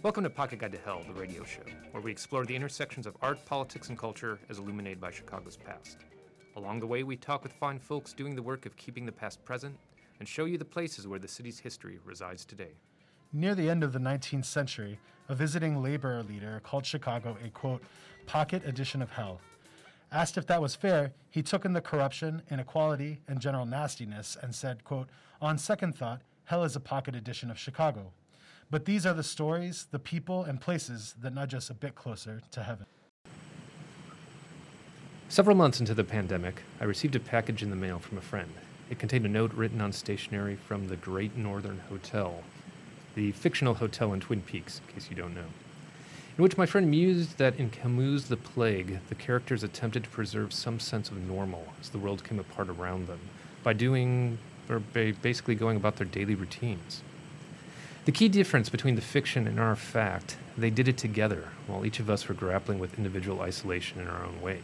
Welcome to Pocket Guide to Hell, the radio show, where we explore the intersections of art, politics, and culture as illuminated by Chicago's past. Along the way, we talk with fine folks doing the work of keeping the past present and show you the places where the city's history resides today. Near the end of the 19th century, a visiting labor leader called Chicago a quote, pocket edition of hell. Asked if that was fair, he took in the corruption, inequality, and general nastiness and said, quote, on second thought, hell is a pocket edition of Chicago. But these are the stories, the people, and places that nudge us a bit closer to heaven. Several months into the pandemic, I received a package in the mail from a friend. It contained a note written on stationery from the Great Northern Hotel, the fictional hotel in Twin Peaks, in case you don't know, in which my friend mused that in Camus' The Plague, the characters attempted to preserve some sense of normal as the world came apart around them by doing, or basically going about their daily routines. The key difference between the fiction and our fact, they did it together, while each of us were grappling with individual isolation in our own way.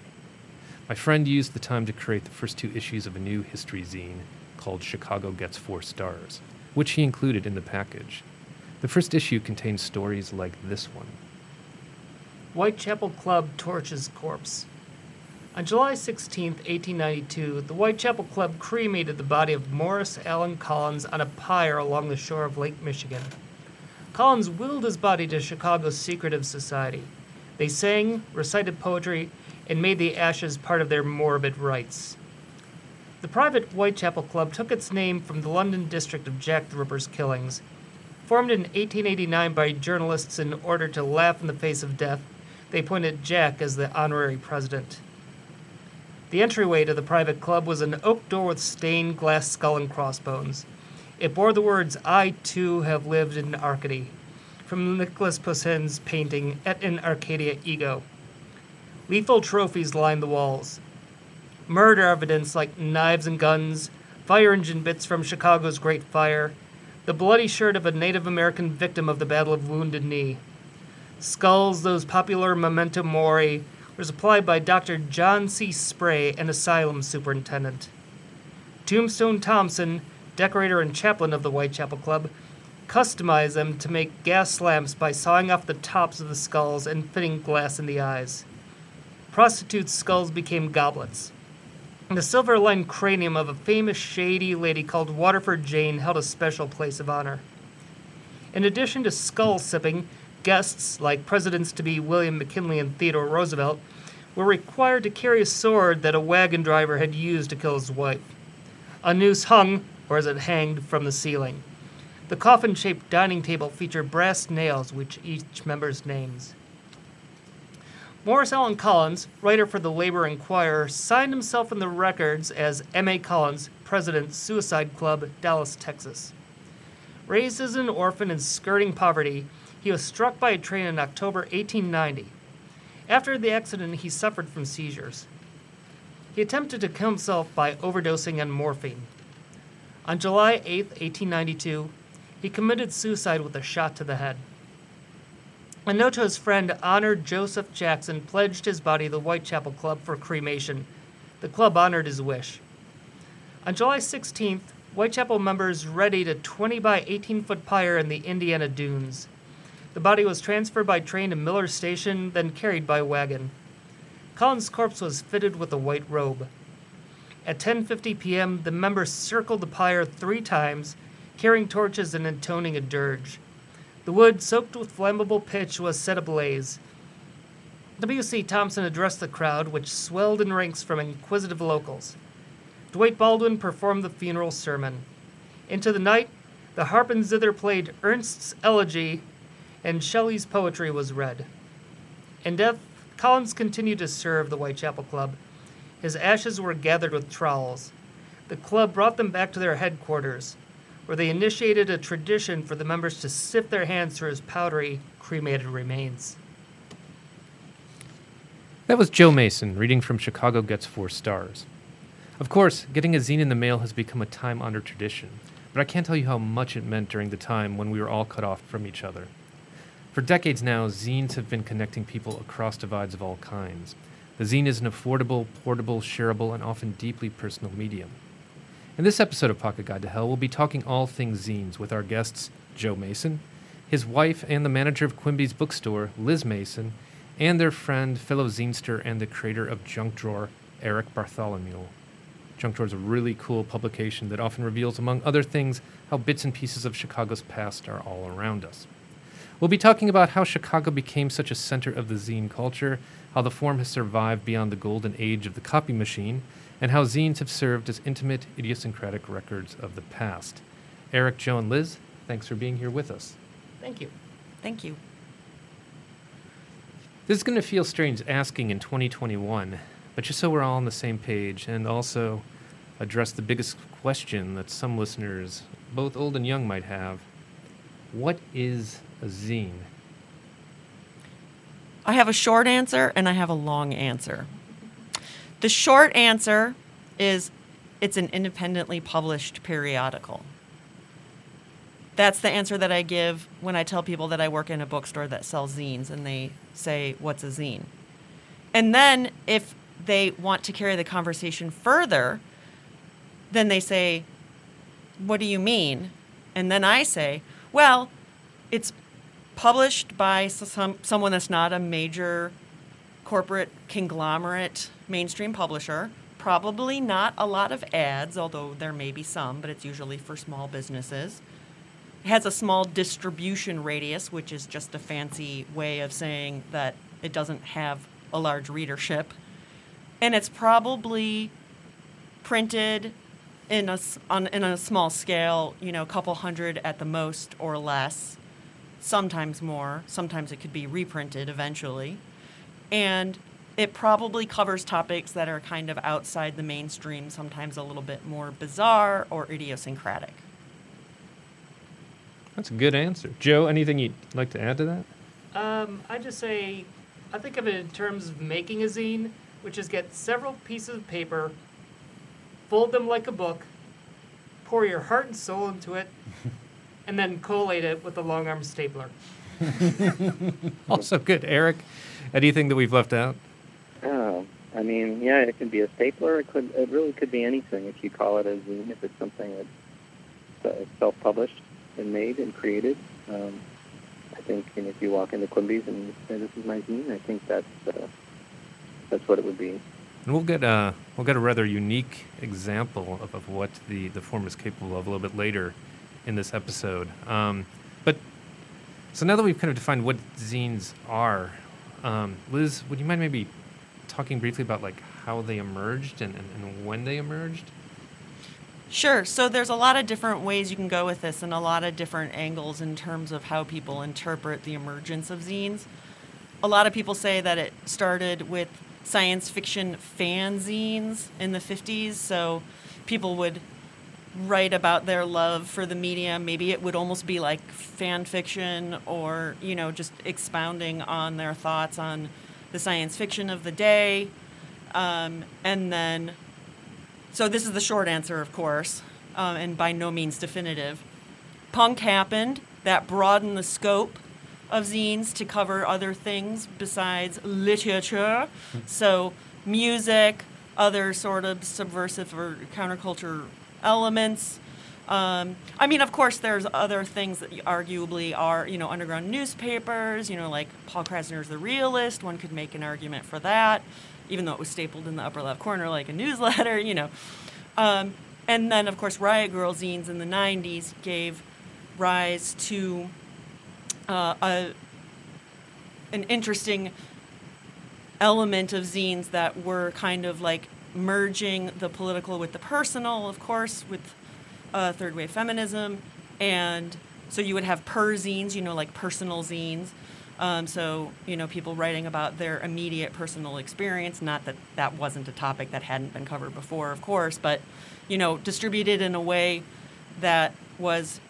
My friend used the time to create the first two issues of a new history zine called Chicago Gets Four Stars, which he included in the package. The first issue contains stories like this one Whitechapel Club torches corpse. On July 16, 1892, the Whitechapel Club cremated the body of Morris Allen Collins on a pyre along the shore of Lake Michigan. Collins willed his body to Chicago's secretive society. They sang, recited poetry, and made the ashes part of their morbid rites. The private Whitechapel Club took its name from the London district of Jack the Ripper's killings. Formed in 1889 by journalists in order to laugh in the face of death, they appointed Jack as the honorary president. The entryway to the private club was an oak door with stained glass skull and crossbones. It bore the words, I too have lived in Arcady, from Nicholas Poussin's painting Et in Arcadia Ego. Lethal trophies lined the walls. Murder evidence like knives and guns, fire engine bits from Chicago's Great Fire, the bloody shirt of a Native American victim of the Battle of Wounded Knee. Skulls, those popular memento mori, was applied by Dr. John C. Spray, an asylum superintendent. Tombstone Thompson, decorator and chaplain of the Whitechapel Club, customized them to make gas lamps by sawing off the tops of the skulls and fitting glass in the eyes. Prostitutes' skulls became goblets. The silver lined cranium of a famous shady lady called Waterford Jane held a special place of honor. In addition to skull sipping, Guests, like presidents to be William McKinley and Theodore Roosevelt, were required to carry a sword that a wagon driver had used to kill his wife. A noose hung, or as it hanged, from the ceiling. The coffin shaped dining table featured brass nails which each member's names. Morris Allen Collins, writer for the Labor Enquirer, signed himself in the records as M.A. Collins, President, Suicide Club, Dallas, Texas. Raised as an orphan and skirting poverty, he was struck by a train in October 1890. After the accident, he suffered from seizures. He attempted to kill himself by overdosing on morphine. On July 8, 1892, he committed suicide with a shot to the head. A note to his friend, Honoré Joseph Jackson, pledged his body to the Whitechapel Club for cremation. The club honored his wish. On July 16th, Whitechapel members readied a 20 by 18 foot pyre in the Indiana Dunes. The body was transferred by train to Miller Station, then carried by wagon. Collins' corpse was fitted with a white robe. At 10:50 p.m., the members circled the pyre 3 times, carrying torches and intoning a dirge. The wood, soaked with flammable pitch, was set ablaze. W.C. Thompson addressed the crowd, which swelled in ranks from inquisitive locals. Dwight Baldwin performed the funeral sermon. Into the night, the harp and zither played Ernst's elegy and Shelley's poetry was read. In death, Collins continued to serve the Whitechapel Club. His ashes were gathered with trowels. The club brought them back to their headquarters, where they initiated a tradition for the members to sift their hands through his powdery, cremated remains. That was Joe Mason reading from Chicago Gets Four Stars. Of course, getting a zine in the mail has become a time honored tradition, but I can't tell you how much it meant during the time when we were all cut off from each other. For decades now, zines have been connecting people across divides of all kinds. The zine is an affordable, portable, shareable, and often deeply personal medium. In this episode of Pocket Guide to Hell, we'll be talking all things zines with our guests Joe Mason, his wife and the manager of Quimby's bookstore, Liz Mason, and their friend, fellow zinester, and the creator of Junk Drawer, Eric Bartholomew. Junk Drawer is a really cool publication that often reveals, among other things, how bits and pieces of Chicago's past are all around us. We'll be talking about how Chicago became such a center of the zine culture, how the form has survived beyond the golden age of the copy machine, and how zines have served as intimate, idiosyncratic records of the past. Eric, Joe, and Liz, thanks for being here with us. Thank you. Thank you. This is going to feel strange asking in 2021, but just so we're all on the same page and also address the biggest question that some listeners, both old and young, might have what is a zine? I have a short answer and I have a long answer. The short answer is it's an independently published periodical. That's the answer that I give when I tell people that I work in a bookstore that sells zines and they say, What's a zine? And then if they want to carry the conversation further, then they say, What do you mean? And then I say, Well, it's published by some, someone that's not a major corporate conglomerate mainstream publisher. Probably not a lot of ads, although there may be some, but it's usually for small businesses. It has a small distribution radius, which is just a fancy way of saying that it doesn't have a large readership. And it's probably printed in a, on, in a small scale, you know, a couple hundred at the most or less, sometimes more. Sometimes it could be reprinted eventually. And it probably covers topics that are kind of outside the mainstream, sometimes a little bit more bizarre or idiosyncratic. That's a good answer. Joe, anything you'd like to add to that? Um, I just say, I think of it in terms of making a zine, which is get several pieces of paper, fold them like a book, pour your heart and soul into it, and then collate it with a long arm stapler. Also good. Eric, anything that we've left out? Oh, I mean, yeah, it could be a stapler. It could, it really could be anything if you call it a zine. If it's something that's uh, self-published and made and created, um, I think you know, if you walk into Quimby's and say this is my zine, I think that's uh, that's what it would be. And we'll get a we'll get a rather unique example of, of what the, the form is capable of a little bit later in this episode. Um, but so now that we've kind of defined what zines are, um, Liz, would you mind maybe talking briefly about like how they emerged and, and, and when they emerged? Sure. So there's a lot of different ways you can go with this and a lot of different angles in terms of how people interpret the emergence of zines. A lot of people say that it started with science fiction fanzines in the 50s. So people would write about their love for the medium. Maybe it would almost be like fan fiction or, you know, just expounding on their thoughts on the science fiction of the day. Um, and then, so this is the short answer, of course, um, and by no means definitive. Punk happened, that broadened the scope of zines to cover other things besides literature. So, music, other sort of subversive or counterculture elements. Um, I mean, of course, there's other things that arguably are, you know, underground newspapers, you know, like Paul Krassner's The Realist. One could make an argument for that, even though it was stapled in the upper left corner like a newsletter, you know. Um, and then, of course, Riot Grrrl zines in the 90s gave rise to uh, a, an interesting element of zines that were kind of like merging the political with the personal, of course, with uh, third wave feminism. And so you would have perzines, you know, like personal zines. Um, so, you know, people writing about their immediate personal experience. Not that that wasn't a topic that hadn't been covered before, of course, but, you know, distributed in a way that was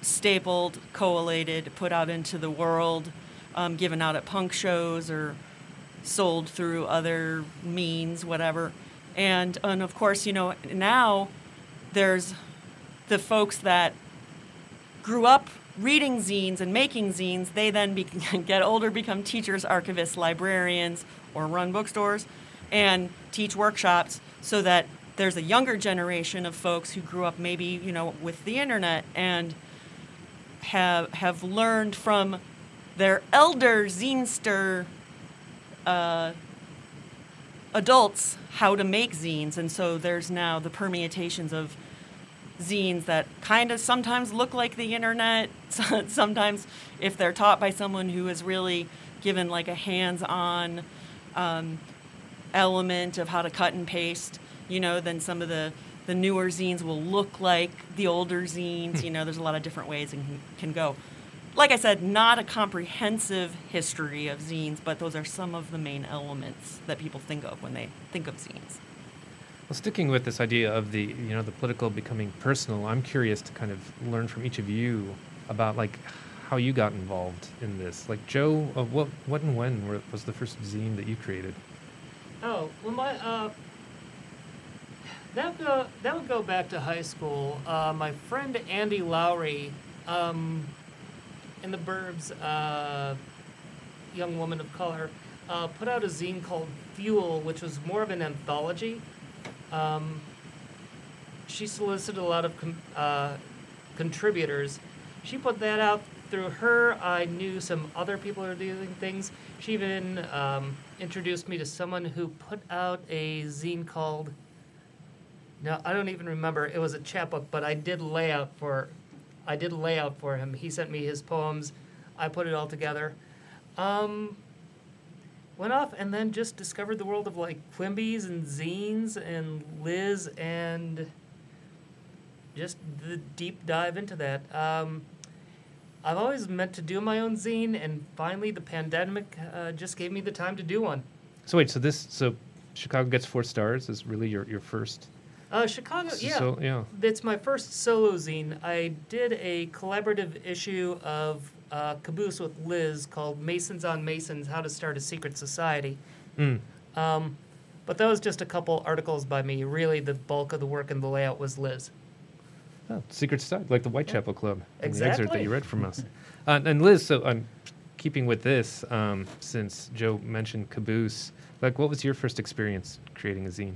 stapled, collated, put out into the world, um, given out at punk shows or sold through other means, whatever. And, and of course, you know, now there's the folks that grew up reading zines and making zines. They then be, get older, become teachers, archivists, librarians, or run bookstores and teach workshops so that there's a younger generation of folks who grew up maybe, you know, with the internet and have have learned from their elder zinester uh, adults how to make zines, and so there's now the permutations of zines that kind of sometimes look like the internet. sometimes, if they're taught by someone who is really given like a hands-on um, element of how to cut and paste, you know, then some of the the newer zines will look like the older zines. you know, there's a lot of different ways it can, can go. Like I said, not a comprehensive history of zines, but those are some of the main elements that people think of when they think of zines. Well, sticking with this idea of the you know the political becoming personal, I'm curious to kind of learn from each of you about like how you got involved in this. Like Joe, uh, what what and when were, was the first zine that you created? Oh, well, my uh, that go that would go back to high school. Uh, my friend Andy Lowry, um, in the Burbs, uh, young woman of color, uh, put out a zine called Fuel, which was more of an anthology. Um, she solicited a lot of com- uh, contributors. She put that out through her. I knew some other people who were doing things. She even um, introduced me to someone who put out a zine called no, I don't even remember. It was a chapbook, but I did layout for, I did a layout for him. He sent me his poems. I put it all together. Um, went off and then just discovered the world of like Quimby's and zines and Liz and just the deep dive into that. Um, I've always meant to do my own zine, and finally the pandemic uh, just gave me the time to do one. So wait, so this so Chicago gets four stars is really your your first uh, Chicago, yeah. So, yeah. It's my first solo zine. I did a collaborative issue of uh, Caboose with Liz called Masons on Masons How to Start a Secret Society. Mm. Um, but that was just a couple articles by me. Really, the bulk of the work and the layout was Liz. Oh, secret society, like the Whitechapel yeah. Club. Exactly. The excerpt that you read from us. uh, and Liz, so I'm keeping with this, um, since Joe mentioned Caboose, like what was your first experience creating a zine?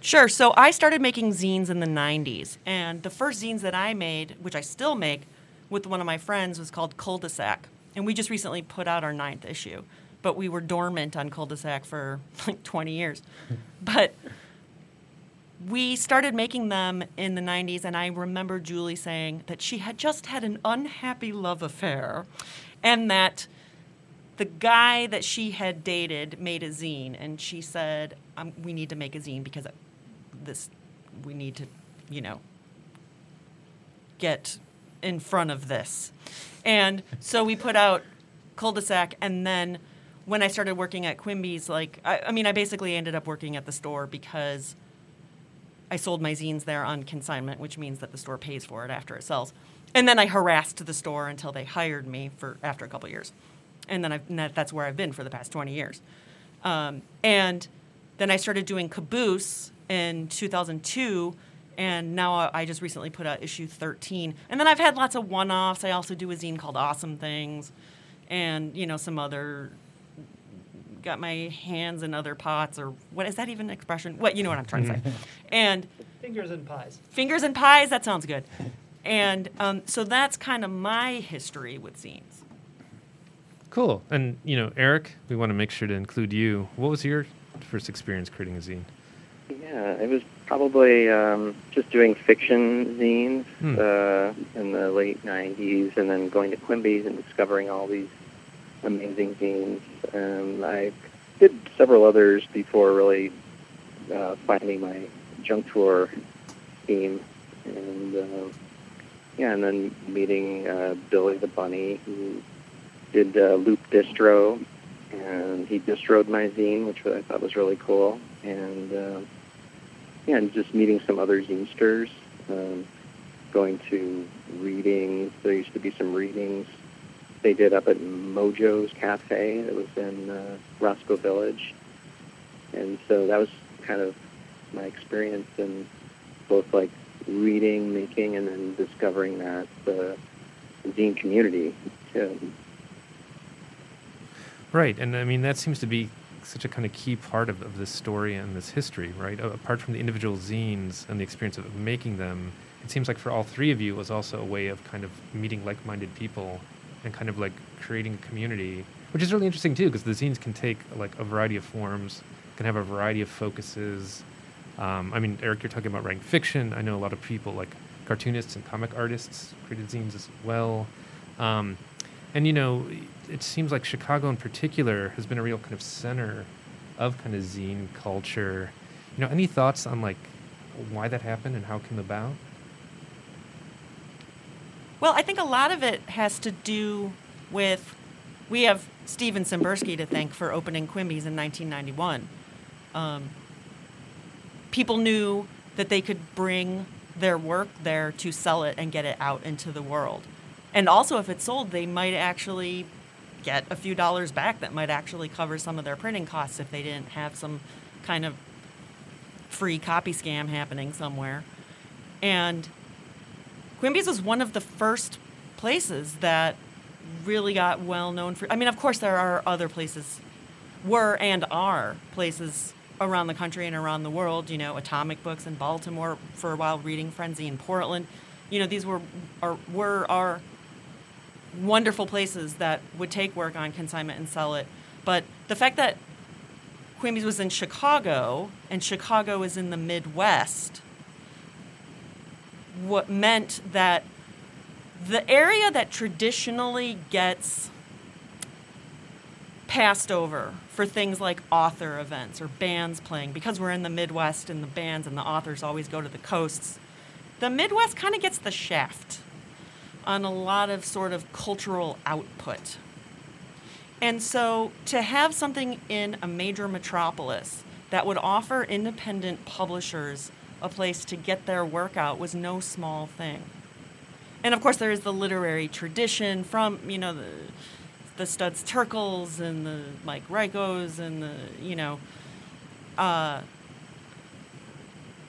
Sure. So I started making zines in the 90s. And the first zines that I made, which I still make with one of my friends, was called Cul-de-sac. And we just recently put out our ninth issue. But we were dormant on Cul-de-sac for like 20 years. but we started making them in the 90s. And I remember Julie saying that she had just had an unhappy love affair and that the guy that she had dated made a zine. And she said, um, we need to make a zine because this we need to, you know, get in front of this. And so we put out cul-de-sac and then when I started working at Quimby's, like I, I mean, I basically ended up working at the store because I sold my zines there on consignment, which means that the store pays for it after it sells. And then I harassed the store until they hired me for after a couple years, and then I've, and that, that's where I've been for the past 20 years. Um, and then I started doing Caboose, in 2002 and now I just recently put out issue 13. And then I've had lots of one-offs. I also do a zine called Awesome Things, and you know some other. Got my hands in other pots, or what is that even an expression? What you know what I'm trying to say? And fingers and pies. Fingers and pies. That sounds good. And um, so that's kind of my history with zines. Cool. And you know, Eric, we want to make sure to include you. What was your first experience creating a zine? Yeah, it was probably um, just doing fiction zines hmm. uh, in the late 90s and then going to Quimby's and discovering all these amazing zines. Um, I did several others before really uh, finding my Junk Drawer theme. And uh, yeah, and then meeting uh, Billy the Bunny, who did uh, Loop Distro, and he distroed my zine, which I thought was really cool. And uh, yeah, and just meeting some other zinesters, um, going to readings. There used to be some readings they did up at Mojo's Cafe. It was in uh, Roscoe Village, and so that was kind of my experience in both like reading, making, and then discovering that the zine community too. Right, and I mean that seems to be such a kind of key part of, of this story and this history, right? Apart from the individual zines and the experience of making them, it seems like for all three of you, it was also a way of kind of meeting like-minded people and kind of like creating a community, which is really interesting too, because the zines can take like a variety of forms, can have a variety of focuses. Um, I mean, Eric, you're talking about writing fiction. I know a lot of people like cartoonists and comic artists created zines as well. Um, and you know, it seems like Chicago in particular has been a real kind of center of kind of zine culture. You know, any thoughts on like why that happened and how it came about? Well, I think a lot of it has to do with we have Steven Svymbersky to thank for opening Quimby's in 1991. Um, people knew that they could bring their work there to sell it and get it out into the world. And also, if it's sold, they might actually get a few dollars back that might actually cover some of their printing costs if they didn't have some kind of free copy scam happening somewhere. And Quimby's was one of the first places that really got well known for. I mean, of course, there are other places, were and are places around the country and around the world. You know, Atomic Books in Baltimore for a while, Reading Frenzy in Portland. You know, these were are were our wonderful places that would take work on consignment and sell it. But the fact that Quimby's was in Chicago and Chicago is in the Midwest, what meant that the area that traditionally gets passed over for things like author events or bands playing because we're in the Midwest and the bands and the authors always go to the coasts. The Midwest kind of gets the shaft on a lot of sort of cultural output. And so to have something in a major metropolis that would offer independent publishers a place to get their work out was no small thing. And of course, there is the literary tradition from, you know, the, the Studs Terkels and the Mike Roykos and the, you know, uh,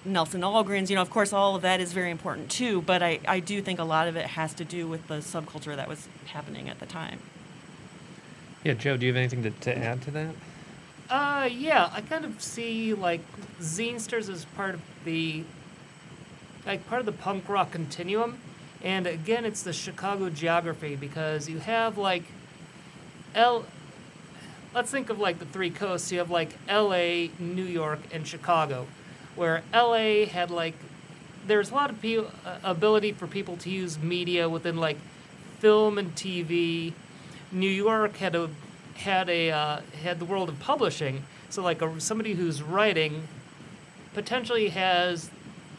Nelson Algrens, you know, of course, all of that is very important too, but I, I do think a lot of it has to do with the subculture that was happening at the time. Yeah, Joe, do you have anything to, to add to that? Uh, yeah, I kind of see like zinesters as part of the like part of the punk rock continuum, and again, it's the Chicago geography because you have like L. Let's think of like the three coasts. You have like L.A., New York, and Chicago where LA had like there's a lot of pe- uh, ability for people to use media within like film and TV. New York had a had a uh, had the world of publishing, so like a, somebody who's writing potentially has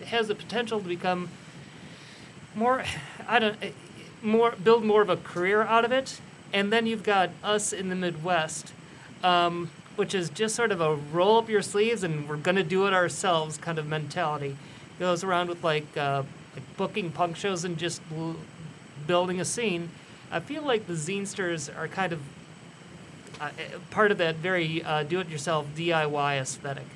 has the potential to become more I don't eh, more build more of a career out of it. And then you've got us in the Midwest. Um, which is just sort of a roll up your sleeves and we're going to do it ourselves kind of mentality. Goes around with like, uh, like booking punk shows and just l- building a scene. I feel like the zinesters are kind of uh, eh, part of that very uh, do it yourself DIY aesthetic.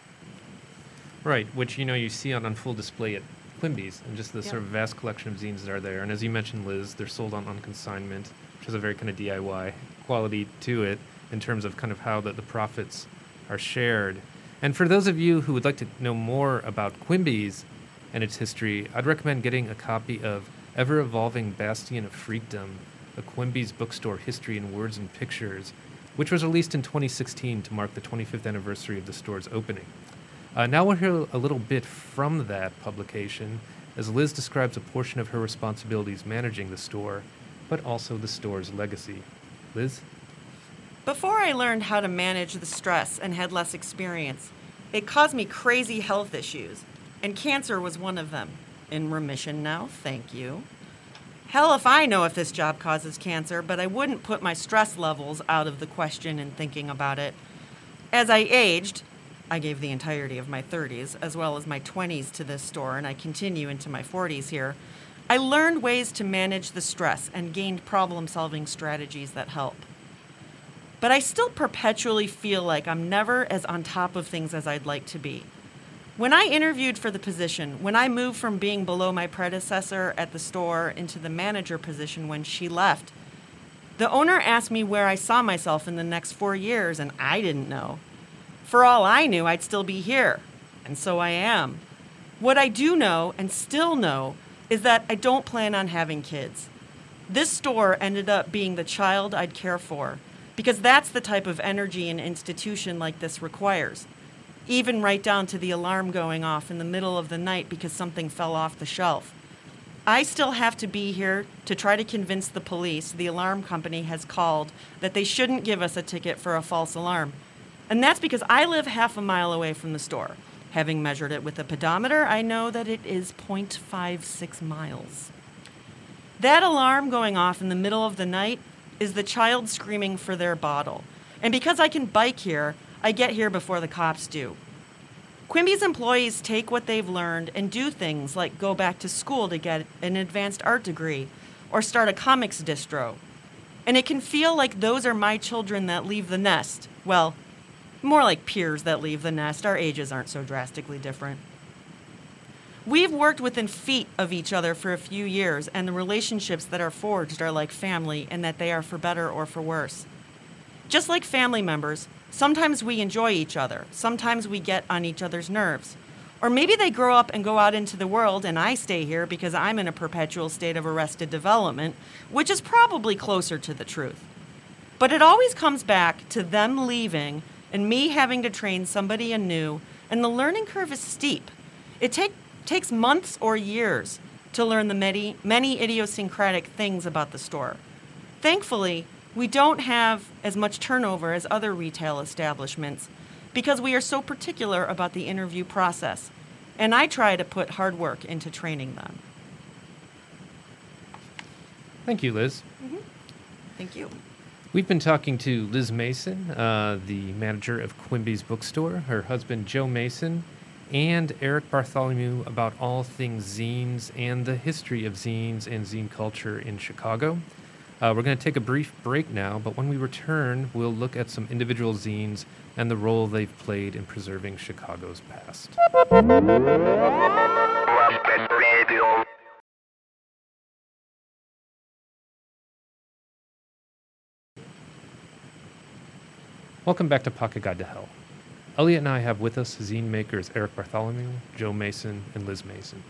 Right, which you know you see on, on full display at Quimby's and just the Yeah. sort of vast collection of zines that are there. And as you mentioned, Liz, they're sold on, on consignment, which has a very kind of DIY quality to it in terms of kind of how the, the profits are shared. And for those of you who would like to know more about Quimby's and its history, I'd recommend getting a copy of Ever Evolving Bastion of Freakdom, a Quimby's bookstore history in words and pictures, which was released in 2016 to mark the 25th anniversary of the store's opening. Uh, now we'll hear a little bit from that publication as Liz describes a portion of her responsibilities managing the store, but also the store's legacy. Liz? Before I learned how to manage the stress and had less experience, it caused me crazy health issues, and cancer was one of them. In remission now, thank you. Hell if I know if this job causes cancer, but I wouldn't put my stress levels out of the question in thinking about it. As I aged, I gave the entirety of my 30s as well as my 20s to this store, and I continue into my 40s here. I learned ways to manage the stress and gained problem solving strategies that help. But I still perpetually feel like I'm never as on top of things as I'd like to be. When I interviewed for the position, when I moved from being below my predecessor at the store into the manager position when she left, the owner asked me where I saw myself in the next four years, and I didn't know. For all I knew, I'd still be here, and so I am. What I do know and still know is that I don't plan on having kids. This store ended up being the child I'd care for because that's the type of energy an institution like this requires. Even right down to the alarm going off in the middle of the night because something fell off the shelf. I still have to be here to try to convince the police the alarm company has called that they shouldn't give us a ticket for a false alarm. And that's because I live half a mile away from the store. Having measured it with a pedometer, I know that it is 0.56 miles. That alarm going off in the middle of the night is the child screaming for their bottle. And because I can bike here, I get here before the cops do. Quimby's employees take what they've learned and do things like go back to school to get an advanced art degree or start a comics distro. And it can feel like those are my children that leave the nest. Well, more like peers that leave the nest. Our ages aren't so drastically different. We've worked within feet of each other for a few years, and the relationships that are forged are like family in that they are for better or for worse. Just like family members, sometimes we enjoy each other, sometimes we get on each other's nerves. Or maybe they grow up and go out into the world, and I stay here because I'm in a perpetual state of arrested development, which is probably closer to the truth. But it always comes back to them leaving and me having to train somebody anew, and the learning curve is steep. It take, takes months or years to learn the many, many idiosyncratic things about the store. Thankfully, we don't have as much turnover as other retail establishments because we are so particular about the interview process, and I try to put hard work into training them. Thank you, Liz. Thank you. We've been talking to Liz Mason, uh, the manager of Quimby's bookstore, her husband Joe Mason, and Eric Bartholomew about all things zines and the history of zines and zine culture in Chicago. Uh, we're going to take a brief break now, but when we return, we'll look at some individual zines and the role they've played in preserving Chicago's past. Welcome back to Pocket Guide to Hell. Elliot and I have with us zine makers Eric Bartholomew, Joe Mason, and Liz Mason.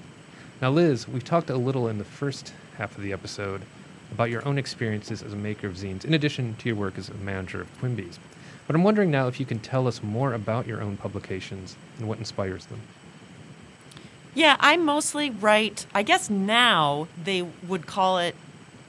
Now, Liz, we've talked a little in the first half of the episode about your own experiences as a maker of zines, in addition to your work as a manager of Quimby's. But I'm wondering now if you can tell us more about your own publications and what inspires them. Yeah, I mostly write, I guess now they would call it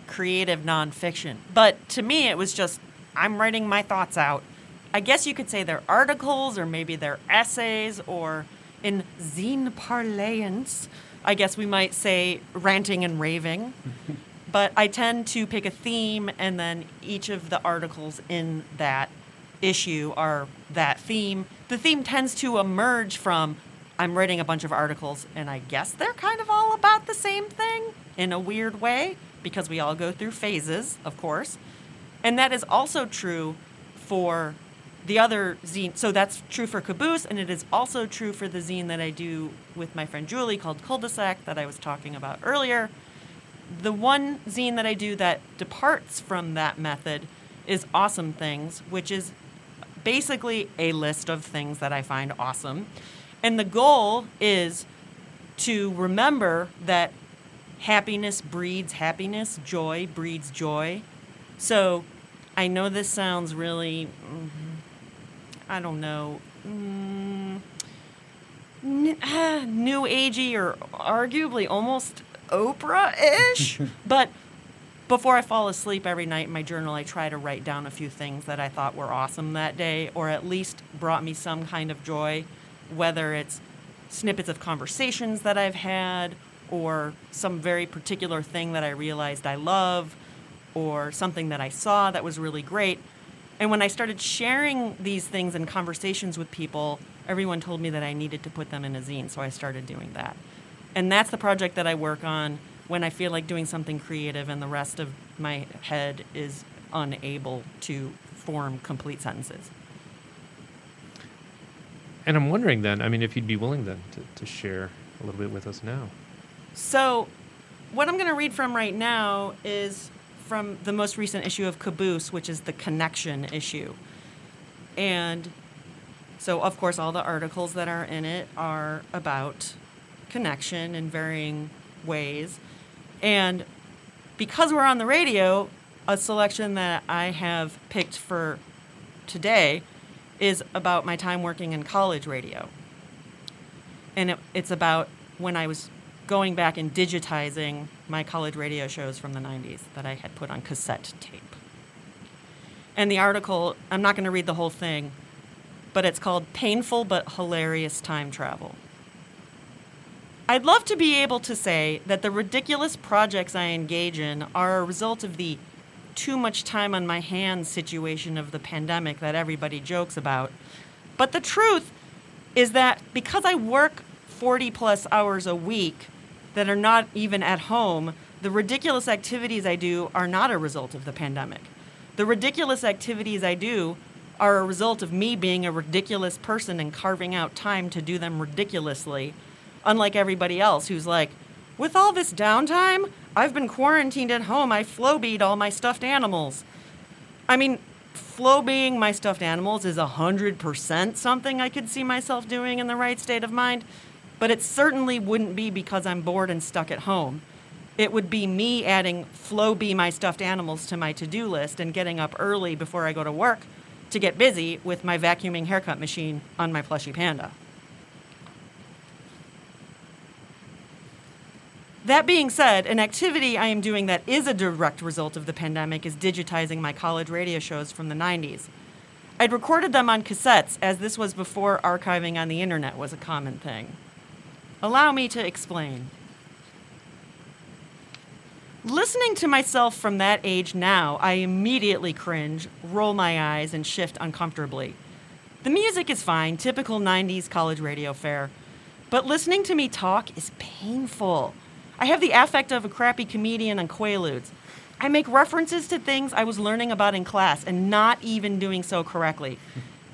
creative nonfiction. But to me, it was just, I'm writing my thoughts out. I guess you could say they're articles or maybe they're essays or in zine parlance, I guess we might say ranting and raving. but I tend to pick a theme and then each of the articles in that issue are that theme. The theme tends to emerge from I'm writing a bunch of articles and I guess they're kind of all about the same thing in a weird way because we all go through phases, of course. And that is also true for the other zine. So that's true for Caboose, and it is also true for the zine that I do with my friend Julie called Cul-de-sac that I was talking about earlier. The one zine that I do that departs from that method is Awesome Things, which is basically a list of things that I find awesome. And the goal is to remember that happiness breeds happiness, joy breeds joy. So I know this sounds really, mm, I don't know, mm, n- ah, new agey or arguably almost Oprah ish. but before I fall asleep every night in my journal, I try to write down a few things that I thought were awesome that day or at least brought me some kind of joy, whether it's snippets of conversations that I've had or some very particular thing that I realized I love or something that I saw that was really great. And when I started sharing these things in conversations with people, everyone told me that I needed to put them in a zine, so I started doing that. And that's the project that I work on when I feel like doing something creative and the rest of my head is unable to form complete sentences. And I'm wondering then, I mean, if you'd be willing then to, to share a little bit with us now. So, what I'm going to read from right now is from the most recent issue of Caboose, which is the connection issue. And so, of course, all the articles that are in it are about connection in varying ways. And because we're on the radio, a selection that I have picked for today is about my time working in college radio. And it, it's about when I was going back and digitizing my college radio shows from the 90s that I had put on cassette tape. And the article, I'm not going to read the whole thing, but it's called Painful but Hilarious Time Travel. I'd love to be able to say that the ridiculous projects I engage in are a result of the too much time on my hands situation of the pandemic that everybody jokes about. But the truth is that because I work 40 plus hours a week that are not even at home, the ridiculous activities I do are not a result of the pandemic. The ridiculous activities I do are a result of me being a ridiculous person and carving out time to do them ridiculously, unlike everybody else who's like, with all this downtime, I've been quarantined at home. I flow beat all my stuffed animals. I mean, flow being my stuffed animals is 100% something I could see myself doing in the right state of mind, but it certainly wouldn't be because I'm bored and stuck at home. It would be me adding Flowbee my stuffed animals to my to do list and getting up early before I go to work to get busy with my vacuuming haircut machine on my plushy panda. That being said, an activity I am doing that is a direct result of the pandemic is digitizing my college radio shows from the 90s. I'd recorded them on cassettes, as this was before archiving on the internet was a common thing. Allow me to explain. Listening to myself from that age now, I immediately cringe, roll my eyes, and shift uncomfortably. The music is fine, typical 90s college radio fare, but listening to me talk is painful. I have the affect of a crappy comedian on Quaaludes. I make references to things I was learning about in class and not even doing so correctly.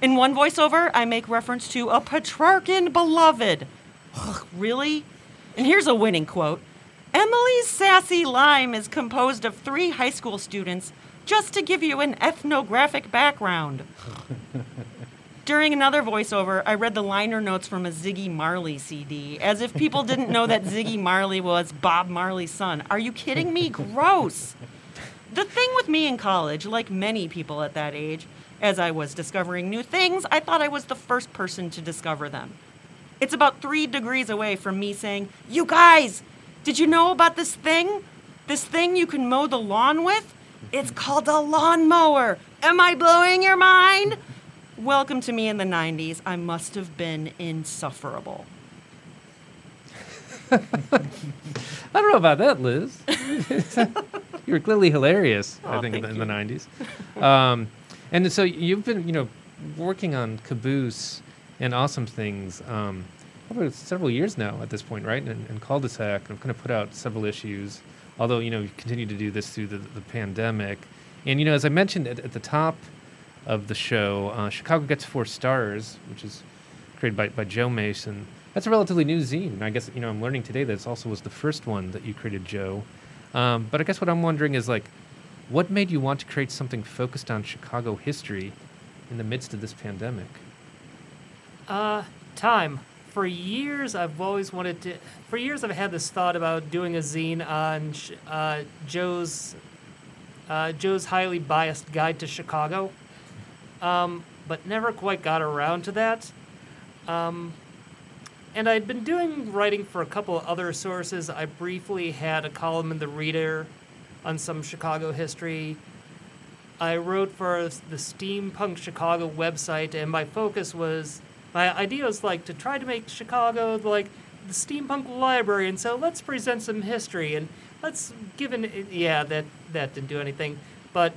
In one voiceover, I make reference to a Petrarchan beloved. Ugh, really? And here's a winning quote Emily's sassy lime is composed of three high school students, just to give you an ethnographic background. During another voiceover, I read the liner notes from a Ziggy Marley CD, as if people didn't know that Ziggy Marley was Bob Marley's son. Are you kidding me? Gross. The thing with me in college, like many people at that age, as I was discovering new things, I thought I was the first person to discover them. It's about three degrees away from me saying, You guys, did you know about this thing? This thing you can mow the lawn with? It's called a lawnmower. Am I blowing your mind? Welcome to me in the 90s. I must have been insufferable. I don't know about that, Liz. you were clearly hilarious. I think in the, in the '90s. Um, and so you've been, you know, working on Caboose and awesome things um, over several years now at this point, right? And, and cul-de-sac, and I've kind of put out several issues. Although you know you continue to do this through the, the pandemic, and you know as I mentioned at, at the top of the show, uh, Chicago gets four stars, which is created by, by Joe Mason. That's a relatively new zine. I guess you know I'm learning today that it also was the first one that you created, Joe. Um, but I guess what I'm wondering is like, what made you want to create something focused on Chicago history in the midst of this pandemic? Uh, time. For years, I've always wanted to. For years, I've had this thought about doing a zine on uh, Joe's uh, Joe's highly biased guide to Chicago, um, but never quite got around to that. Um, and I'd been doing writing for a couple of other sources. I briefly had a column in the Reader on some Chicago history. I wrote for the Steampunk Chicago website, and my focus was my idea was like to try to make Chicago like the steampunk library, and so let's present some history and let's give an yeah that that didn't do anything, but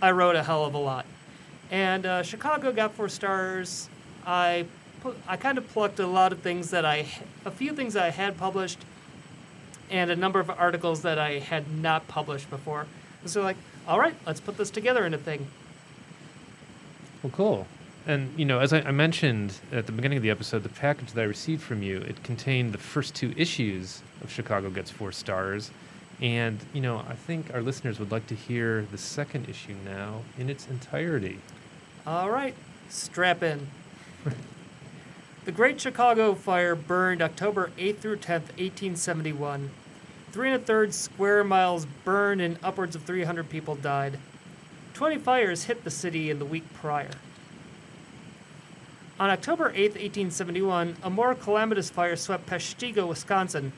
I wrote a hell of a lot, and uh, Chicago got four stars. I put, I kind of plucked a lot of things that I a few things I had published, and a number of articles that I had not published before. And so like, all right, let's put this together in a thing. Well, cool. And you know, as I, I mentioned at the beginning of the episode, the package that I received from you it contained the first two issues of Chicago Gets Four Stars, and you know, I think our listeners would like to hear the second issue now in its entirety. All right, strap in. the Great Chicago Fire burned October 8th through 10th, 1871. Three and a third square miles burned and upwards of 300 people died. 20 fires hit the city in the week prior. On October 8, 1871, a more calamitous fire swept Peshtigo, Wisconsin.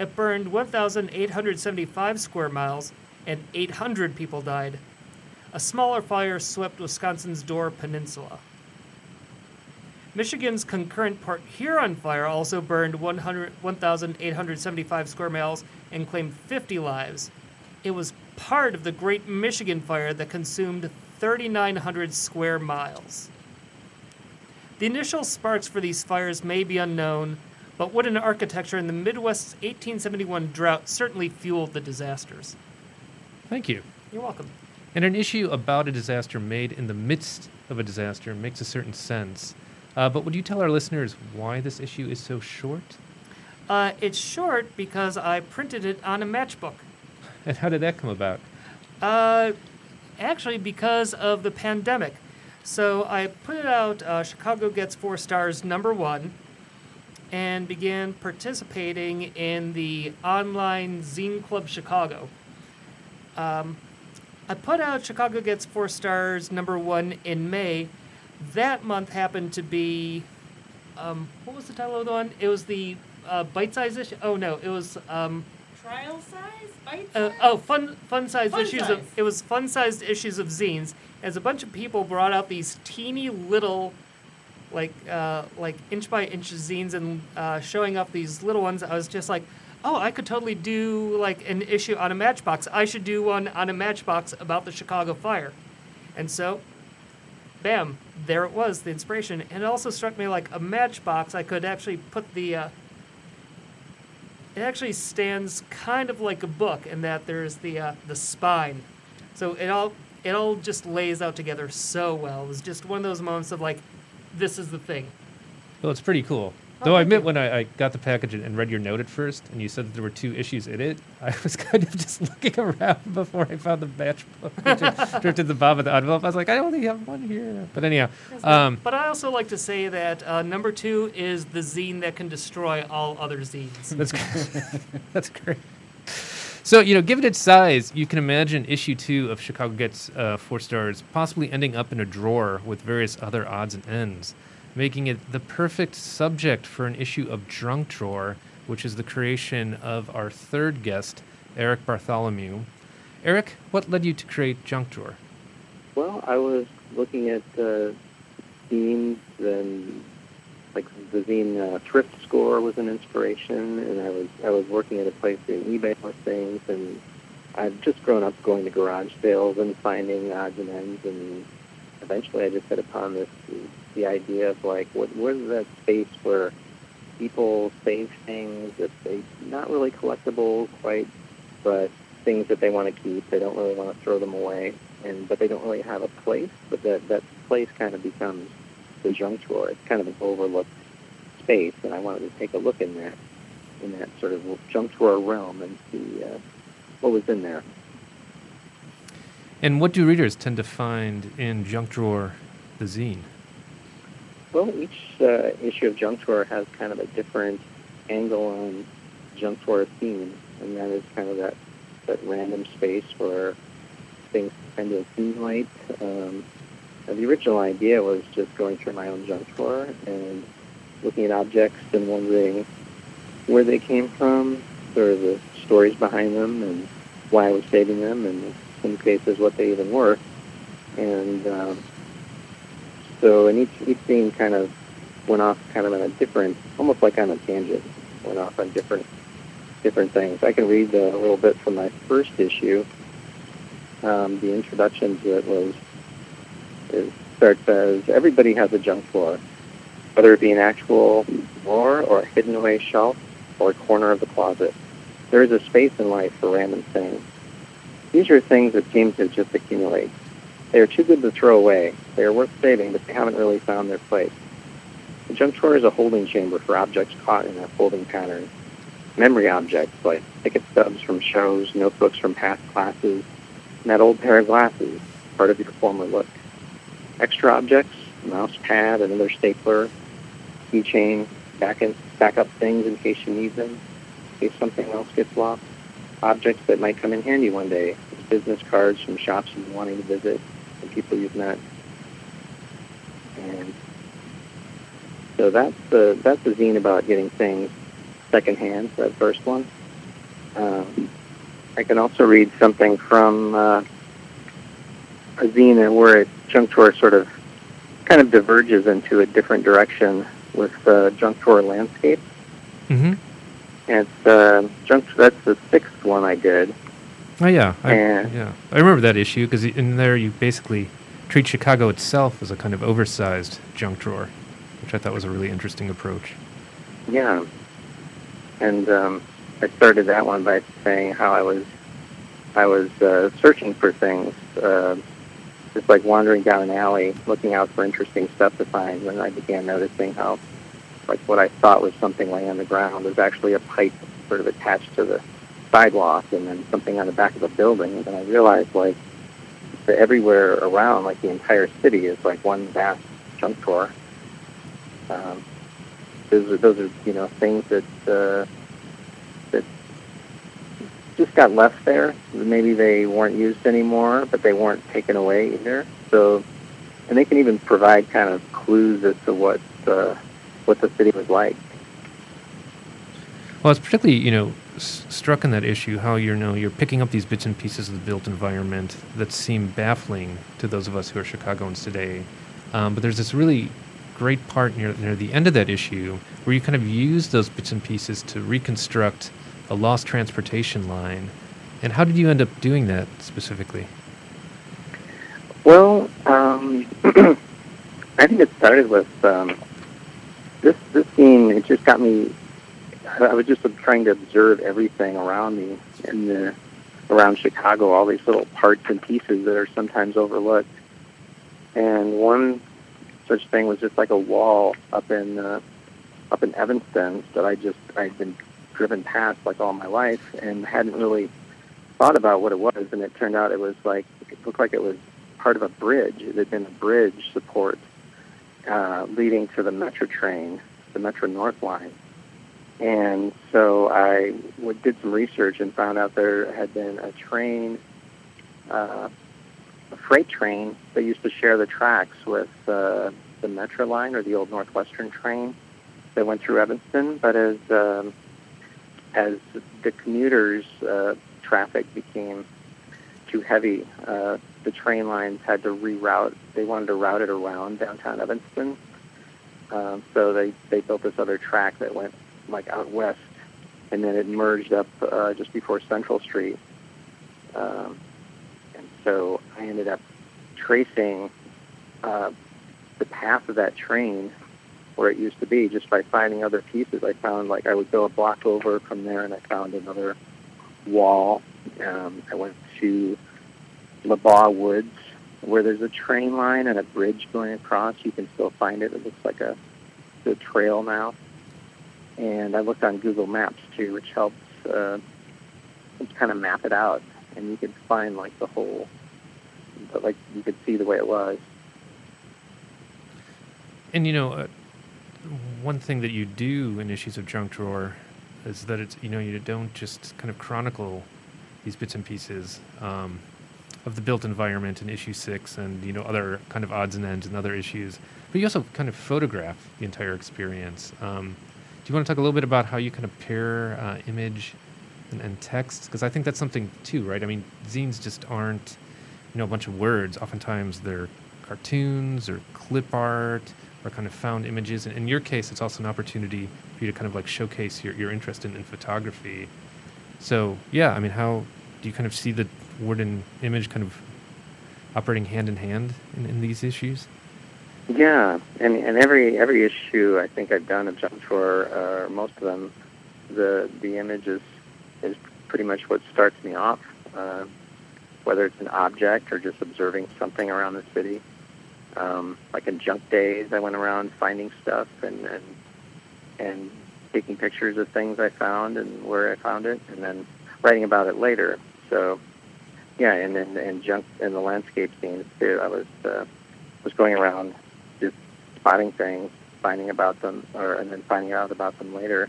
It burned 1,875 square miles and 800 people died. A smaller fire swept Wisconsin's Door Peninsula. Michigan's concurrent Port Huron fire also burned 1,875 square miles and claimed 50 lives. It was part of the Great Michigan Fire that consumed 3,900 square miles. The initial sparks for these fires may be unknown, but wooden architecture in the Midwest's 1871 drought certainly fueled the disasters. Thank you. You're welcome. And an issue about a disaster made in the midst of a disaster makes a certain sense. Uh, but would you tell our listeners why this issue is so short? Uh, it's short because I printed it on a matchbook. And how did that come about? Uh, actually, because of the pandemic. So I put it out, uh, Chicago Gets Four Stars number one, and began participating in the online Zine Club Chicago. Um, I put out Chicago Gets Four Stars number one in May. That month happened to be, um, what was the title of the one? It was the uh, bite size issue. Oh no, it was. Um, Trial size? Bite uh, oh, fun fun sized Fun issues size. of it was fun sized issues of zines. As a bunch of people brought out these teeny little, like uh, like inch by inch zines and uh, showing off these little ones. I was just like, oh, I could totally do like an issue on a Matchbox. I should do one on a Matchbox about the Chicago fire, and so, bam, there it was, the inspiration. And it also struck me like a Matchbox. I could actually put the uh, it actually stands kind of like a book in that there's the uh, the spine, so it all it all just lays out together so well. It was just one of those moments of like, this is the thing. Well, it's pretty cool. Though I admit, when I, I got the package and- read your note at first, and you said that there were two issues in it, I was kind of just looking around before I found the matchbook. which drifted the bottom of the envelope. I was like, I only have one here. But anyhow, um, but I also like to say that uh, number two is the zine that can destroy all other zines. That's great. That's great. So, you know, given its size, you can imagine issue two of Chicago Gets uh, Four Stars possibly ending up in a drawer with various other odds and ends, making it the perfect subject for an issue of Junk Drawer, which is the creation of our third guest, Eric Bartholomew. Eric, what led you to create Junk Drawer? Well, I was looking at uh, zines and like the zine uh, Thrift Score was an inspiration, and I was I was working at a place doing eBay listings, and I'd just grown up going to garage sales and finding odds and ends, and eventually I just hit upon this the idea of like what is that space where people save things that they not really collectible quite, but things that they want to keep. They don't really want to throw them away, and but they don't really have a place. But that that place kind of becomes the junk drawer. It's kind of an overlooked space, and I wanted to take a look in that in that sort of junk drawer realm and see uh, what was in there. And what do readers tend to find in Junk Drawer, the zine? Well, each uh, issue of Junk Drawer has kind of a different angle on Junk Drawer theme, and that is kind of that, that random space where things tend to accumulate. Um, the original idea was just going through my own junk drawer and looking at objects and wondering where they came from, sort of the stories behind them, and why I was saving them, and some cases what they even were. And um, so, and each each scene kind of went off kind of on a different, almost like on a tangent, went off on different different things. I can read a little bit from my first issue. Um, the introduction to it was it starts as everybody has a junk drawer, whether it be an actual drawer or a hidden away shelf or a corner of the closet. There is a space in life for random things. These are things that seem to just accumulate. They are too good to throw away. They are worth saving, but they haven't really found their place. The junk drawer is a holding chamber for objects caught in a folding pattern. Memory objects like ticket stubs from shows, notebooks from past classes, and that old pair of glasses, part of your former look. Extra objects, a mouse pad, another stapler, keychain, back in, backup things in case you need them, in case something else gets lost. Objects that might come in handy one day, business cards from shops you're wanting to visit, and people you've met. And so that's the that's the zine about getting things secondhand. That first one. Um, I can also read something from uh, a zine where it, junk drawer sort of kind of diverges into a different direction with uh, junk drawer landscape. Mm-hmm. And it's uh, junk. That's the sixth one I did. Oh yeah, I, yeah. I remember that issue because in there you basically treat Chicago itself as a kind of oversized junk drawer, which I thought was a really interesting approach. Yeah. And um, I started that one by saying how I was I was uh, searching for things, uh, just like wandering down an alley, looking out for interesting stuff to find. When I began noticing how, like what I thought was something laying on the ground was actually a pipe sort of attached to the sidewalk, and then something on the back of a building. And then I realized like that everywhere around, like the entire city, is like one vast junk drawer. Um, those are those are you know things that uh, that just got left there. Maybe they weren't used anymore, but they weren't taken away either. So, and they can even provide kind of clues as to what uh, what the city was like. Well, it's particularly you know s- struck in that issue how you know you're picking up these bits and pieces of the built environment that seem baffling to those of us who are Chicagoans today. Um, but there's this really great part near near the end of that issue where you kind of use those bits and pieces to reconstruct a lost transportation line. And how did you end up doing that specifically? Well, um, I think it started with um, this this scene. It just got me. I was just trying to observe everything around me in the around Chicago, all these little parts and pieces that are sometimes overlooked. And one such thing was just like a wall up in uh, up in Evanston that I just I'd been driven past like all my life and hadn't really thought about what it was. And it turned out it was like it looked like it was part of a bridge. It had been a bridge support uh, leading to the Metra train, the Metra North line. And so I w- did some research and found out there had been a train, uh, a freight train that used to share the tracks with uh, the Metra line or the old Northwestern train that went through Evanston. But as um, as the commuters' uh, traffic became too heavy, uh, the train lines had to reroute. They wanted to route it around downtown Evanston. Um, so they, they built this other track that went like out west, and then it merged up uh, just before Central Street. Um, and so I ended up tracing uh, the path of that train where it used to be just by finding other pieces. I found like I would go a block over from there, and I found another wall. Um, I went to Labagh Woods, where there's a train line and a bridge going across. You can still find it. It looks like a, a trail now. And I looked on Google Maps too, which helps uh, kind of map it out, and you could find like the whole, but like you could see the way it was. And you know, uh, one thing that you do in issues of Junk Drawer is that it's you know you don't just kind of chronicle these bits and pieces um, of the built environment in issue six and you know other kind of odds and ends and other issues, but you also kind of photograph the entire experience. Um, do you want to talk a little bit about how you kind of pair uh, image and, and text? Because I think that's something too, right? I mean, zines just aren't you know a bunch of words. Oftentimes they're cartoons or clip art or kind of found images. And in your case, it's also an opportunity for you to kind of like showcase your, your interest in, in photography. So yeah, I mean, how do you kind of see the word and image kind of operating hand in hand in, in these issues? Yeah, and and every every issue I think I've done of Junk Drawer, uh, most of them, the the image is is pretty much what starts me off. Uh, whether it's an object or just observing something around the city. Um, like in Junk Days, I went around finding stuff and and and taking pictures of things I found and where I found it, and then writing about it later. So, yeah, and then and junk in the landscape scenes too. I was uh, was going around just spotting things, finding about them, or and then finding out about them later,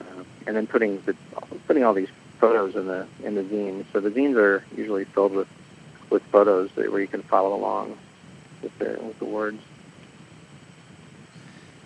uh, and then putting the putting all these photos in the in the zine. So the zines are usually filled with with photos that, where you can follow along with the with the words.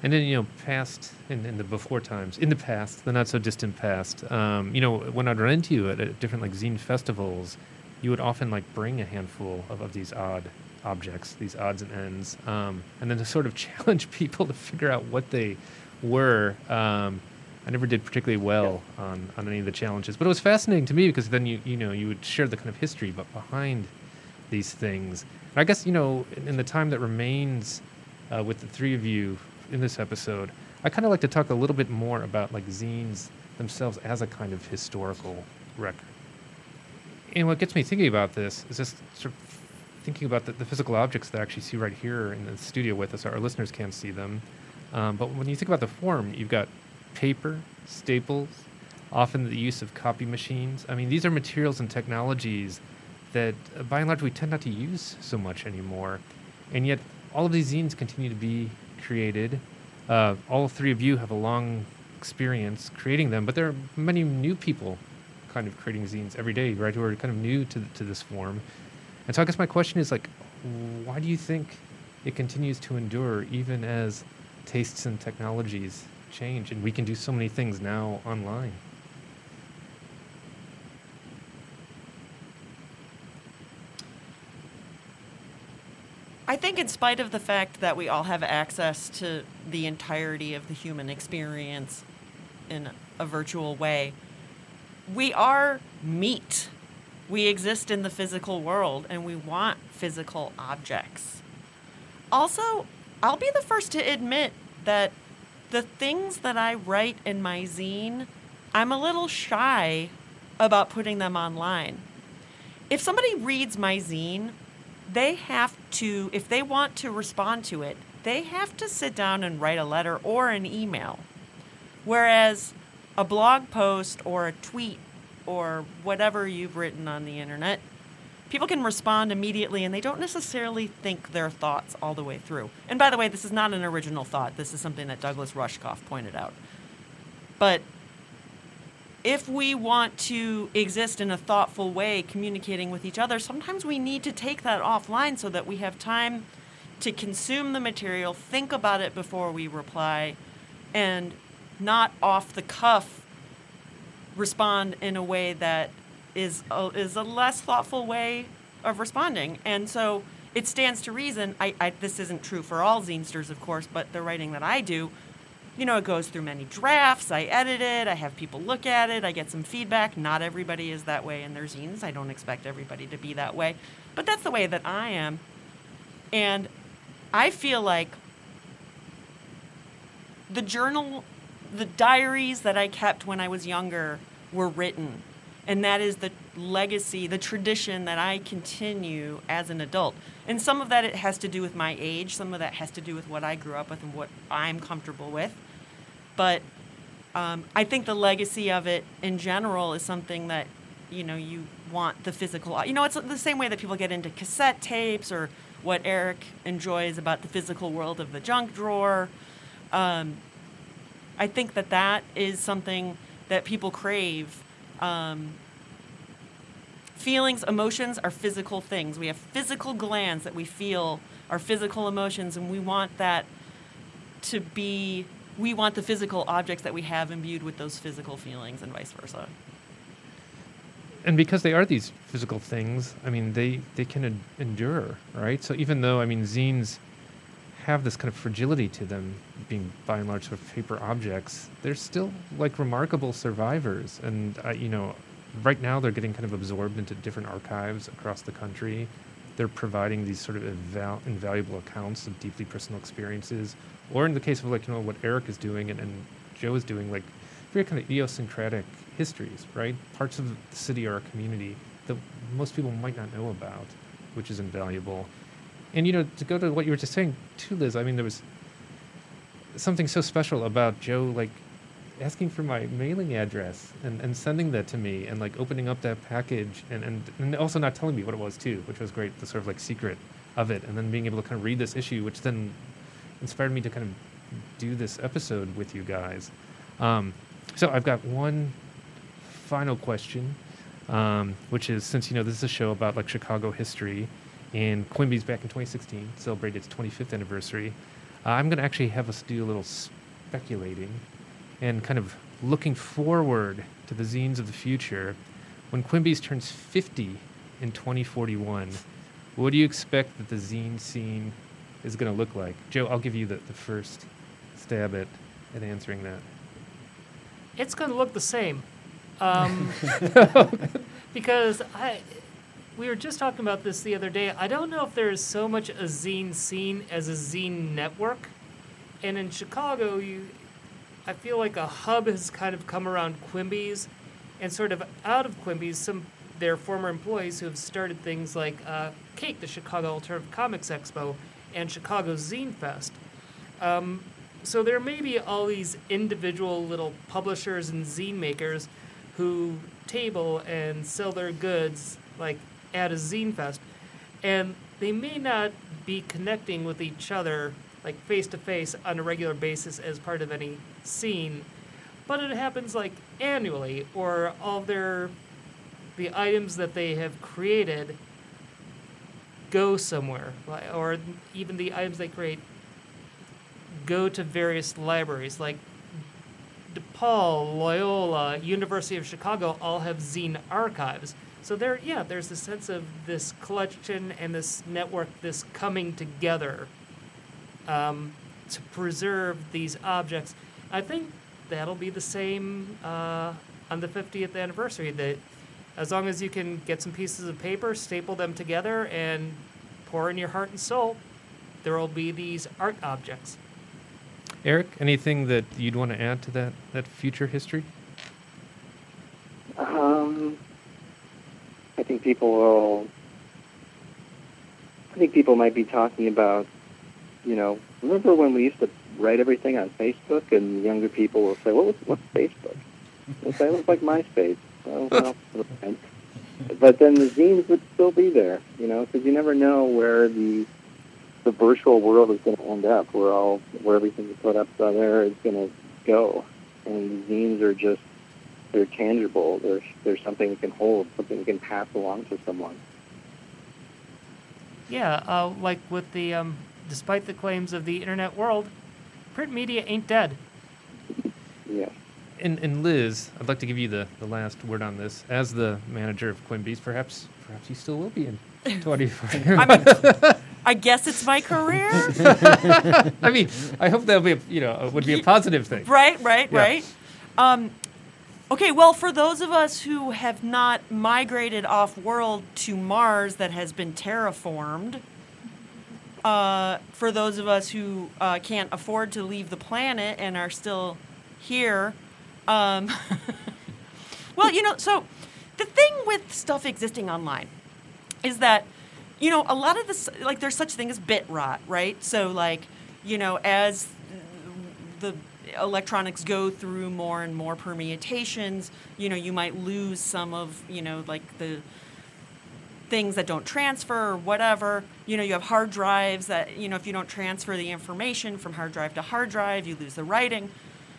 And then, you know, past in, in the before times, in the past, the not so distant past, um, you know, when I'd run into you at, at different like zine festivals, you would often like bring a handful of, of these odd objects, these odds and ends, um, and then to sort of challenge people to figure out what they were. Um, I never did particularly well on, on any of the challenges, but it was fascinating to me because then you you know you would share the kind of history but behind these things. And I guess you know in, in the time that remains uh, with the three of you in this episode, I kind of like to talk a little bit more about like zines themselves as a kind of historical record. And what gets me thinking about this is just sort of thinking about the, the physical objects that I actually see right here in the studio with us. Our listeners can't see them. Um, but when you think about the form, you've got paper, staples, often the use of copy machines. I mean, these are materials and technologies that, uh, by and large, we tend not to use so much anymore. And yet, all of these zines continue to be created. Uh, all three of you have a long experience creating them, but there are many new people kind of creating zines every day, right, who are kind of new to, to this form. And so I guess my question is like, why do you think it continues to endure even as tastes and technologies change and we can do so many things now online? I think, in spite of the fact that we all have access to the entirety of the human experience in a virtual way, we are meat. We exist in the physical world and we want physical objects. Also, I'll be the first to admit that the things that I write in my zine, I'm a little shy about putting them online. If somebody reads my zine, they have to, if they want to respond to it, they have to sit down and write a letter or an email. Whereas a blog post or a tweet or whatever you've written on the internet, people can respond immediately and they don't necessarily think their thoughts all the way through. And by the way, this is not an original thought. This is something that Douglas Rushkoff pointed out. But if we want to exist in a thoughtful way, communicating with each other, sometimes we need to take that offline so that we have time to consume the material, think about it before we reply, and not off the cuff respond in a way that is a, is a less thoughtful way of responding. And so it stands to reason. I, I this isn't true for all zinesters, of course, but the writing that I do you know, it goes through many drafts. I edit it. I have people look at it. I get some feedback. Not everybody is that way in their zines. I don't expect everybody to be that way. But that's the way that I am. And I feel like the journal, the diaries that I kept when I was younger were written. And that is the legacy, the tradition that I continue as an adult. And some of that it has to do with my age, some of that has to do with what I grew up with and what I'm comfortable with. But um, I think the legacy of it in general is something that you know you want the physical. You know, it's the same way that people get into cassette tapes or what Eric enjoys about the physical world of the junk drawer. Um, I think that that is something that people crave. Um, feelings, emotions are physical things. We have physical glands that we feel our physical emotions, and we want that to be we want the physical objects that we have imbued with those physical feelings and vice versa. And because they are these physical things, I mean, they, they can en- endure, right? So even though, I mean, zines have this kind of fragility to them, being by and large sort of paper objects, they're still like remarkable survivors. And, uh, you know, right now they're getting kind of absorbed into different archives across the country. They're providing these sort of inval- invaluable accounts of deeply personal experiences or in the case of like you know what Eric is doing and, and Joe is doing, like very kind of idiosyncratic histories, right? Parts of the city or a community that most people might not know about, which is invaluable. And you know, to go to what you were just saying too, Liz. I mean, there was something so special about Joe, like asking for my mailing address and, and sending that to me and like opening up that package and, and, and also not telling me what it was too, which was great, the sort of like secret of it. And then being able to kind of read this issue, which then inspired me to kind of do this episode with you guys. Um, so I've got one final question, um, which is since you know this is a show about like Chicago history, and Quimby's back in 2016 celebrated its 25th anniversary. Uh, I'm going to actually have us do a little speculating and kind of looking forward to the zines of the future. When Quimby's turns 50 in 2041, what do you expect that the zine scene is going to look like? Joe, I'll give you the, the first stab at, at answering that. It's going to look the same. Um, because I, we were just talking about this the other day. I don't know if there's so much a zine scene as a zine network. And in Chicago, you, I feel like a hub has kind of come around Quimby's, and sort of out of Quimby's, some their former employees who have started things like uh, Cake, the Chicago Alternative Comics Expo, and Chicago Zine Fest. Um, so there may be all these individual little publishers and zine makers who table and sell their goods like at a zine fest and they may not be connecting with each other like face to face on a regular basis as part of any scene but it happens like annually or all their the items that they have created go somewhere or even the items they create go to various libraries like DePaul, Loyola, University of Chicago all have zine archives. So there, yeah, there's a sense of this collection and this network, this coming together um, to preserve these objects. I think that'll be the same uh, on the 50th anniversary. That as long as you can get some pieces of paper, staple them together, and pour in your heart and soul, there will be these art objects. Eric, anything that you'd want to add to that, that future history? Um, I think people will. I think people might be talking about, you know, remember when we used to write everything on Facebook, and younger people will say, "What was what's Facebook?" They'll say, "It looks like MySpace." Well, well, but then the zines would still be there, you know, because you never know where the the virtual world is going to end up, where all where everything you put up there is going to go, and the zines are just they're tangible. There's there's something you can hold, something you can pass along to someone. Yeah, uh, like with the, um, despite the claims of the internet world, print media ain't dead. Yeah. And, and Liz, I'd like to give you the, the last word on this. As the manager of Quimby's, perhaps perhaps you still will be in 2040. I mean, I guess it's my career. I mean, I hope that'll be a, you know would be a positive thing. Right, right, Yeah. right. Um, okay, well, for those of us who have not migrated off world to Mars that has been terraformed, uh, for those of us who uh, can't afford to leave the planet and are still here, um, well, you know, so the thing with stuff existing online is that you know a lot of this like there's such thing as bit rot right? So like you know as the electronics go through more and more permutations you know you might lose some of you know like the things that don't transfer or whatever. You know you have hard drives that you know if you don't transfer the information from hard drive to hard drive you lose the writing.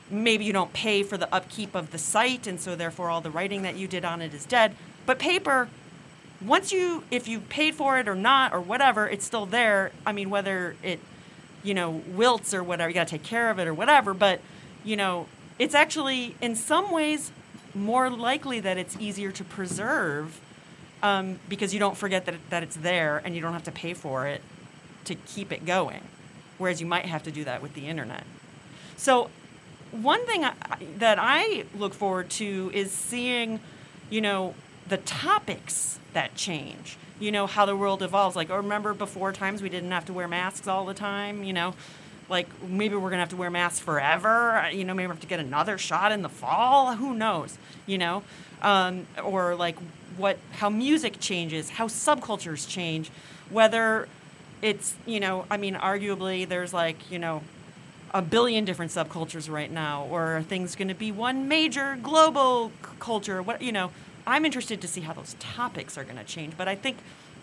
Maybe you don't pay for the upkeep of the site and so therefore all the writing that you did on it is dead. But paper once you if you paid for it or not or whatever it's still there. I mean whether it you know wilts or whatever you got to take care of it or whatever but you know it's actually in some ways more likely that it's easier to preserve um, because you don't forget that, that it's there and you don't have to pay for it to keep it going whereas you might have to do that with the internet so one thing I, that I look forward to is seeing, you know, the topics that change. You know how the world evolves. Like, oh, remember before times we didn't have to wear masks all the time. You know, like maybe we're gonna have to wear masks forever. You know, maybe we have to get another shot in the fall. Who knows? You know, um, or like what how music changes, how subcultures change, whether it's you know, I mean, arguably there's like you know a billion different subcultures right now, or are things going to be one major global c- culture? What you know, I'm interested to see how those topics are going to change. But I think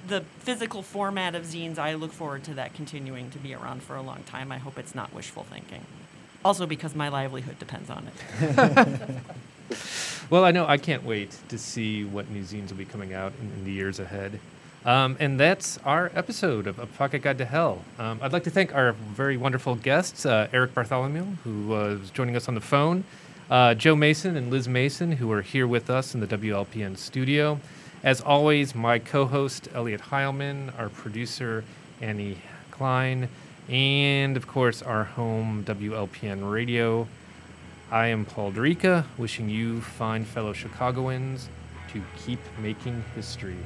the physical format of zines, I look forward to that continuing to be around for a long time. I hope it's not wishful thinking. Also, because my livelihood depends on it. well, I know I can't wait to see what new zines will be coming out in, in the years ahead. Um, and that's our episode of A Pocket Guide to Hell. Um, I'd like to thank our very wonderful guests, uh, Eric Bartholomew, who uh, was joining us on the phone, uh, Joe Mason and Liz Mason, who are here with us in the WLPN studio. As always, my co host, Elliot Heilman, our producer, Annie Klein, and of course, our home WLPN radio. I am Paul Durica, wishing you, fine fellow Chicagoans, to keep making history.